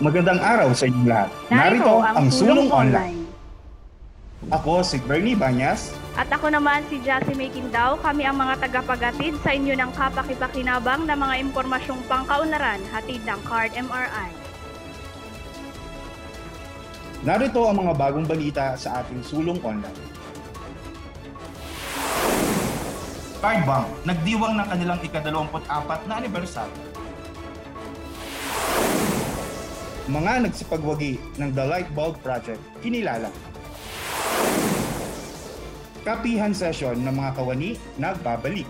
Magandang araw sa inyong lahat. Narito ang Sulong Online. Ako si Bernie Banyas. At ako naman si Jassy Makindaw. Kami ang mga tagapagatid sa inyo ng kapakipakinabang na mga impormasyong pangkaunlaran hatid ng Card MRI. Narito ang mga bagong balita sa ating Sulong Online. Cardbank, nagdiwang ng kanilang ika-24 na anibersaryo. Mga nagsipagwagi ng The Light Bulb Project, kinilala. Kapihan session ng mga kawani nagbabalik.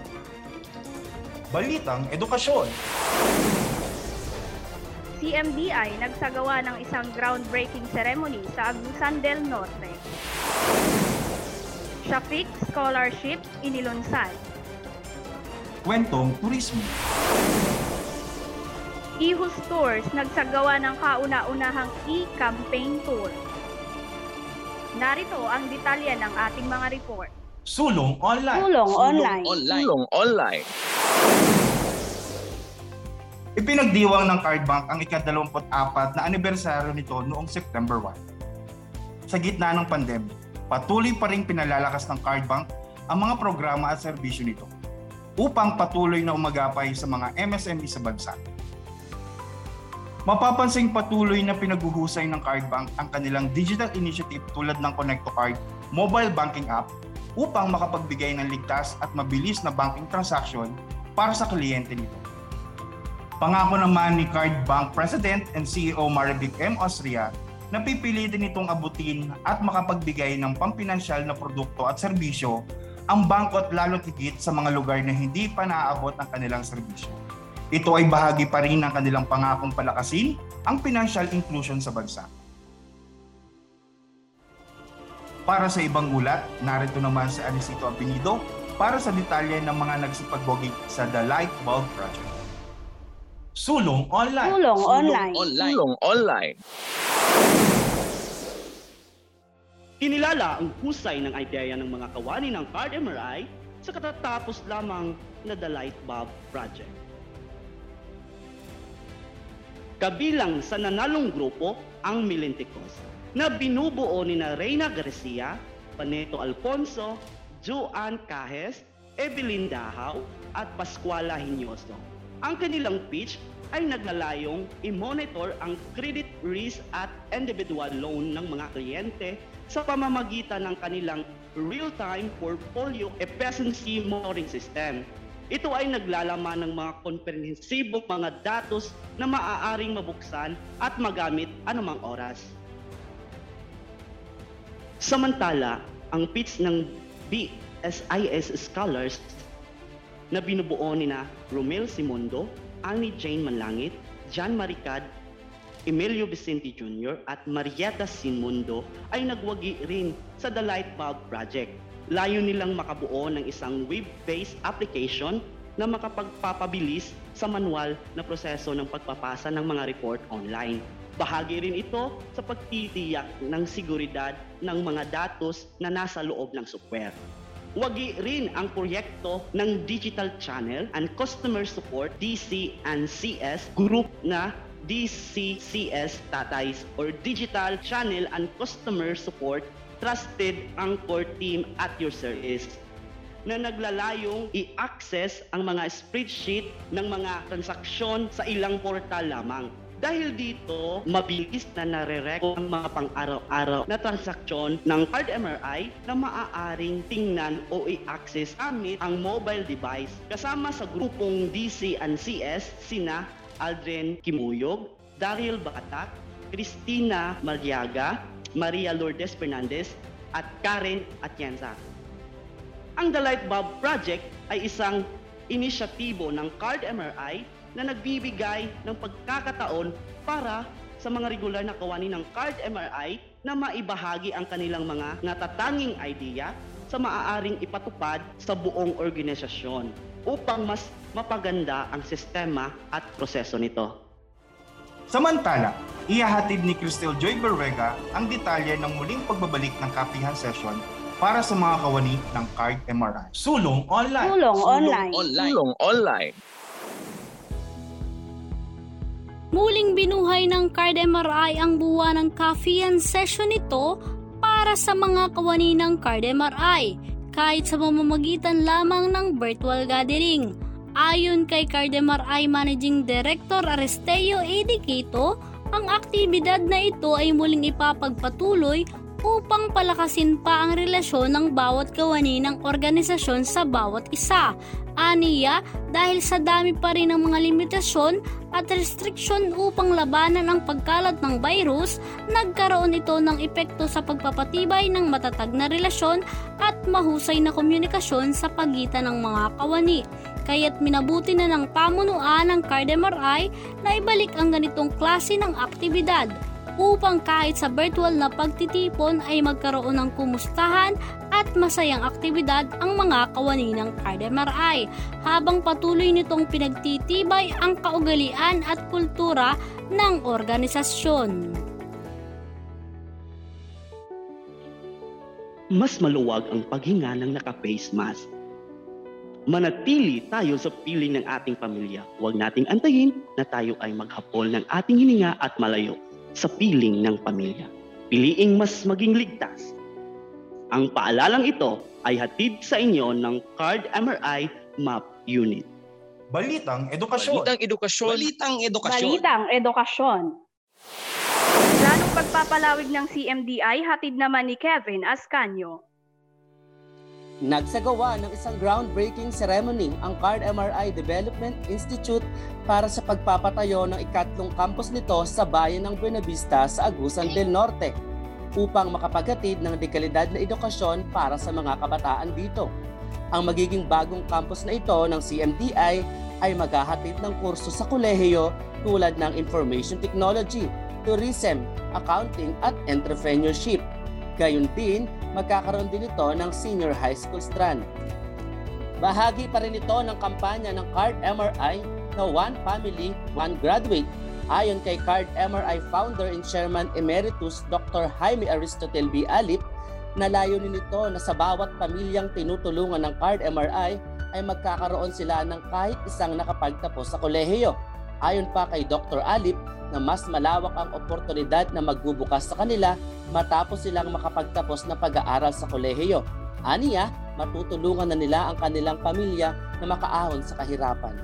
Balitang edukasyon. CMDI nagsagawa ng isang groundbreaking ceremony sa Agusan del Norte. Shafiq Scholarship inilunsad. Kwentong turismo. Ihu Stores nagsagawa ng kauna-unahang e-campaign tour. Narito ang detalye ng ating mga report. Sulong online. Tulong online. online. Tulong online. Ipinagdiwang ng Cardbank ang ika-24 na anibersaryo nito noong September 1. Sa gitna ng pandemya, patuloy pa rin pinalalakas ng Cardbank ang mga programa at serbisyo nito upang patuloy na umagapay sa mga MSME sa bansa. Mapapansing patuloy na pinaguhusay ng Cardbank ang kanilang digital initiative tulad ng Connect to Card mobile banking app upang makapagbigay ng ligtas at mabilis na banking transaction para sa kliyente nito. Pangako naman ni Cardbank President and CEO Marivic M. Austria na pipilitin itong abutin at makapagbigay ng pampinansyal na produkto at serbisyo ang bangko at lalo't higit sa mga lugar na hindi pa naaabot ang kanilang serbisyo. Ito ay bahagi pa rin ng kanilang pangakong palakasin ang financial inclusion sa bansa. Para sa ibang ulat, narito naman si Anisito Apinido para sa detalye ng mga nagsipagbogi sa The Light Bulb Project. Sulong Online. Tulong online. Online. Tulong online. Kinilala ang husay ng ideya ng mga kawani ng Card MRI sa katatapos lamang na The Light Bulb Project. Kabilang sa nanalong grupo ang Milenticos na binubuo ni na Reyna Garcia, Paneto Alfonso, Joan Cajes, Evelyn Dahaw at Pascuala Hinyoso. Ang kanilang pitch ay naglalayong i-monitor ang credit risk at individual loan ng mga kliyente sa pamamagitan ng kanilang real-time portfolio efficiency monitoring system. Ito ay naglalaman ng mga komprehensibong mga datos na maaaring mabuksan at magamit anumang oras. Samantala, ang pitch ng BSIS Scholars na binubuo ni na Romel Simondo, Annie Jane Manlangit, John Maricad, Emilio Vicente Jr. at Marietta Simundo ay nagwagi rin sa The Light Bulb Project. Layo nilang makabuo ng isang web-based application na makapagpapabilis sa manual na proseso ng pagpapasa ng mga report online. Bahagi rin ito sa pagtitiyak ng seguridad ng mga datos na nasa loob ng software. Wagi rin ang proyekto ng Digital Channel and Customer Support DC and CS group na DCCS Tatays or Digital Channel and Customer Support Trusted Anchor Team at your service na naglalayong i-access ang mga spreadsheet ng mga transaksyon sa ilang portal lamang. Dahil dito, mabilis na nare-record ang mga pang-araw-araw na transaksyon ng card MRI na maaaring tingnan o i-access gamit ang mobile device. Kasama sa grupong DC and CS, sina Aldrin Kimuyog, Daryl Batak, Christina Mariaga, Maria Lourdes Fernandez, at Karen Atienza. Ang The Light Bulb Project ay isang inisyatibo ng Card MRI na nagbibigay ng pagkakataon para sa mga regular na kawani ng Card MRI na maibahagi ang kanilang mga natatanging idea sa maaaring ipatupad sa buong organisasyon upang mas mapaganda ang sistema at proseso nito. Samantala, ihahatid ni Cristel Joy Berwega ang detalye ng muling pagbabalik ng kapihan session para sa mga kawani ng Card MRI. Sulong Online. Tulong online. Online. Tulong online. Muling binuhay ng Card MRI ang buwan ng Kafian session nito para sa mga kawani ng Card MRI kahit sa mamamagitan lamang ng virtual gathering. Ayon kay Card MRI Managing Director Aristeo Edicato, ang aktibidad na ito ay muling ipapagpatuloy upang palakasin pa ang relasyon ng bawat kawani ng organisasyon sa bawat isa. Aniya, dahil sa dami pa rin ng mga limitasyon at restriksyon upang labanan ang pagkalat ng virus, nagkaroon ito ng epekto sa pagpapatibay ng matatag na relasyon at mahusay na komunikasyon sa pagitan ng mga kawani. Kaya't minabuti na ng pamunuan ng Card MRI na ibalik ang ganitong klase ng aktibidad upang kahit sa virtual na pagtitipon ay magkaroon ng kumustahan at masayang aktibidad ang mga kawani ng card MRI habang patuloy nitong pinagtitibay ang kaugalian at kultura ng organisasyon. Mas maluwag ang paghinga ng naka-face mask. Manatili tayo sa piling ng ating pamilya. Huwag nating antayin na tayo ay maghapol ng ating hininga at malayo sa piling ng pamilya. Piliing mas maging ligtas. Ang paalalang ito ay hatid sa inyo ng Card MRI MAP Unit. Balitang edukasyon. Balitang edukasyon. Balitang edukasyon. Balitang edukasyon. Planong pagpapalawig ng CMDI hatid naman ni Kevin Ascanio. Nagsagawa ng isang groundbreaking ceremony ang Card MRI Development Institute para sa pagpapatayo ng ikatlong campus nito sa bayan ng Buenavista sa Agusan del Norte upang makapaghatid ng dekalidad na edukasyon para sa mga kabataan dito. Ang magiging bagong campus na ito ng CMDI ay maghahatid ng kurso sa kolehiyo tulad ng Information Technology, Tourism, Accounting at Entrepreneurship. Gayon din, magkakaroon din ito ng Senior High School Strand. Bahagi pa rin ito ng kampanya ng Card MRI na One Family, One Graduate. Ayon kay Card MRI founder and chairman emeritus Dr. Jaime Aristotel B. Alip, na layunin nito na sa bawat pamilyang tinutulungan ng Card MRI ay magkakaroon sila ng kahit isang nakapagtapos sa kolehiyo. Ayon pa kay Dr. Alip na mas malawak ang oportunidad na magbubukas sa kanila matapos silang makapagtapos na pag-aaral sa kolehiyo. Aniya, matutulungan na nila ang kanilang pamilya na makaahon sa kahirapan.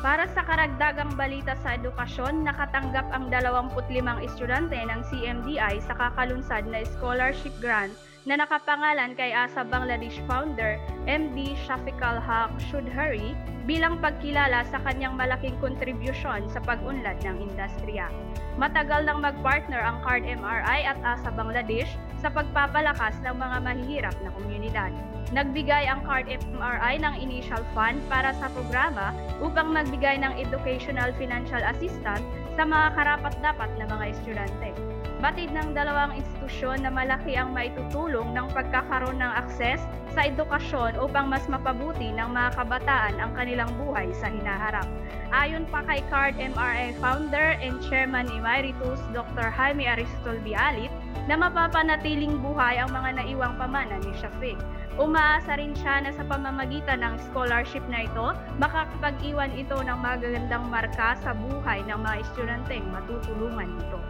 Para sa karagdagang balita sa edukasyon, nakatanggap ang 25 estudyante ng CMDI sa kakalunsad na scholarship grant na nakapangalan kay Asa Bangladesh founder MD Shafiqal Haq Shudhari bilang pagkilala sa kanyang malaking kontribusyon sa pag-unlad ng industriya. Matagal nang mag-partner ang Card MRI at ASA Bangladesh sa pagpapalakas ng mga mahihirap na komunidad. Nagbigay ang Card MRI ng initial fund para sa programa upang magbigay ng educational financial assistance sa mga karapat-dapat na mga estudyante. Batid ng dalawang institusyon na malaki ang maitutulong ng pagkakaroon ng akses sa edukasyon upang mas mapabuti ng mga kabataan ang kanilang buhay sa hinaharap. Ayon pa kay Card MRI founder and chairman emeritus Dr. Jaime Aristol Bialit na mapapanatiling buhay ang mga naiwang pamana ni Shafiq. Umaasa rin siya na sa pamamagitan ng scholarship na ito, makakapag-iwan ito ng magagandang marka sa buhay ng mga estudyanteng matutulungan nito.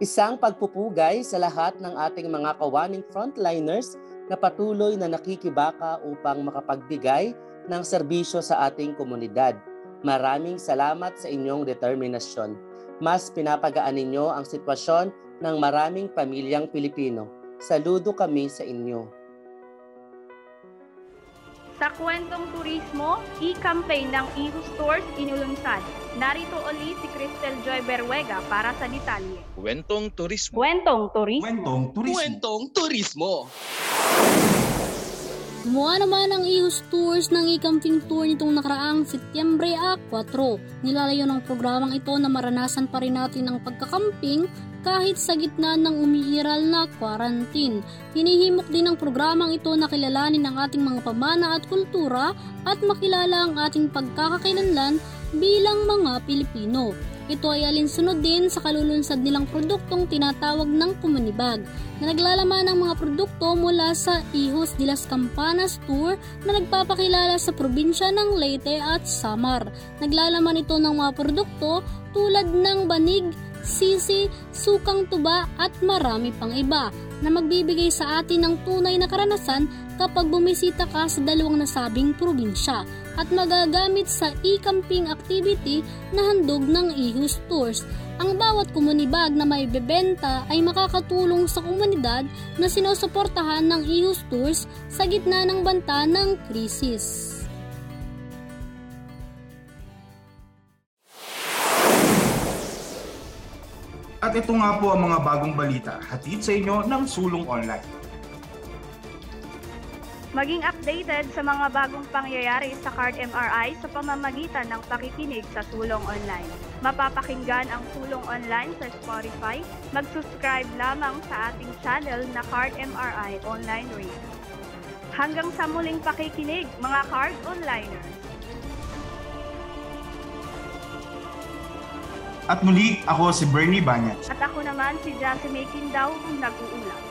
Isang pagpupugay sa lahat ng ating mga kawaning frontliners na patuloy na nakikibaka upang makapagbigay ng serbisyo sa ating komunidad. Maraming salamat sa inyong determinasyon. Mas pinapagaan ninyo ang sitwasyon ng maraming pamilyang Pilipino. Saludo kami sa inyo. Sa kwentong turismo, e-campaign ng Ihu Stores inulunsad. Narito uli si Cristel Joy Berwega para sa detalye. Kwentong turismo. Kwentong turismo. Kwentong turismo. Kwentong turismo. Gumawa naman ang EOS Tours ng e-camping tour nitong nakaraang Setyembre 4. Nilalayo ng programang ito na maranasan pa rin natin ang pagkakamping kahit sa gitna ng umiiral na quarantine. Hinihimok din ng programang ito na kilalanin ang ating mga pamana at kultura at makilala ang ating pagkakakilanlan bilang mga Pilipino. Ito ay alinsunod din sa kalulunsad nilang produktong tinatawag ng Comunibag na naglalaman ng mga produkto mula sa Hijos de las Campanas Tour na nagpapakilala sa probinsya ng Leyte at Samar. Naglalaman ito ng mga produkto tulad ng banig, sisi, sukang tuba at marami pang iba na magbibigay sa atin ng tunay na karanasan kapag bumisita ka sa dalawang nasabing probinsya at magagamit sa e-camping activity na handog ng Ihus Tours. Ang bawat komunibag na may bebenta ay makakatulong sa komunidad na sinusuportahan ng Ihus Tours sa gitna ng banta ng krisis. At ito nga po ang mga bagong balita hatid sa inyo ng Sulong Online. Maging updated sa mga bagong pangyayari sa Card MRI sa pamamagitan ng pakikinig sa Sulong Online. Mapapakinggan ang Sulong Online sa Spotify. Mag-subscribe lamang sa ating channel na Card MRI Online Radio. Hanggang sa muling pakikinig, mga Card Onliners! At muli, ako si Bernie Banyas. At ako naman si Jasmine Kindao, nag-uulat.